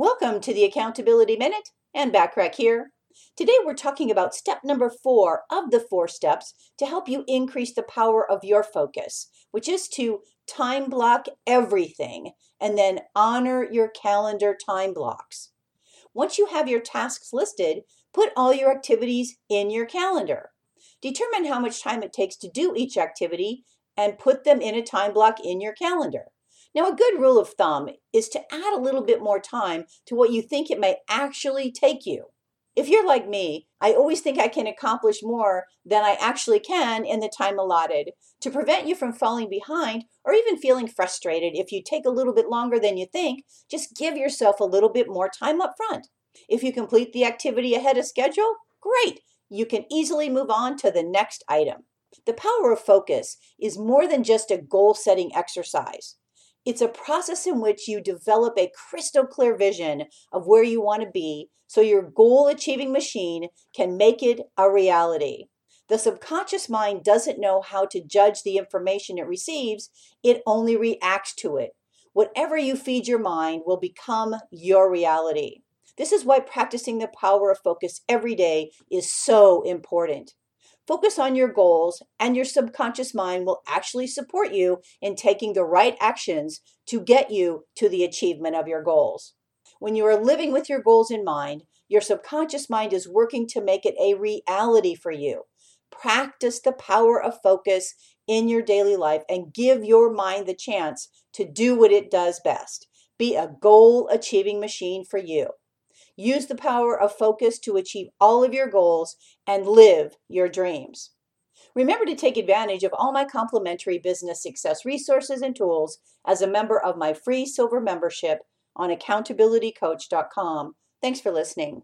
Welcome to the Accountability Minute Anne Bachrach here. Today we're talking about step number four of the four steps to help you increase the power of your focus, which is to time block everything and then honor your calendar time blocks. Once you have your tasks listed, put all your activities in your calendar. Determine how much time it takes to do each activity and put them in a time block in your calendar. Now, a good rule of thumb is to add a little bit more time to what you think it may actually take you. If you're like me, I always think I can accomplish more than I actually can in the time allotted. To prevent you from falling behind or even feeling frustrated if you take a little bit longer than you think, just give yourself a little bit more time up front. If you complete the activity ahead of schedule, great. You can easily move on to the next item. The power of focus is more than just a goal setting exercise. It's a process in which you develop a crystal clear vision of where you want to be so your goal achieving machine can make it a reality. The subconscious mind doesn't know how to judge the information it receives, it only reacts to it. Whatever you feed your mind will become your reality. This is why practicing the power of focus every day is so important. Focus on your goals, and your subconscious mind will actually support you in taking the right actions to get you to the achievement of your goals. When you are living with your goals in mind, your subconscious mind is working to make it a reality for you. Practice the power of focus in your daily life and give your mind the chance to do what it does best. Be a goal achieving machine for you. Use the power of focus to achieve all of your goals and live your dreams. Remember to take advantage of all my complimentary business success resources and tools as a member of my free silver membership on accountabilitycoach.com. Thanks for listening.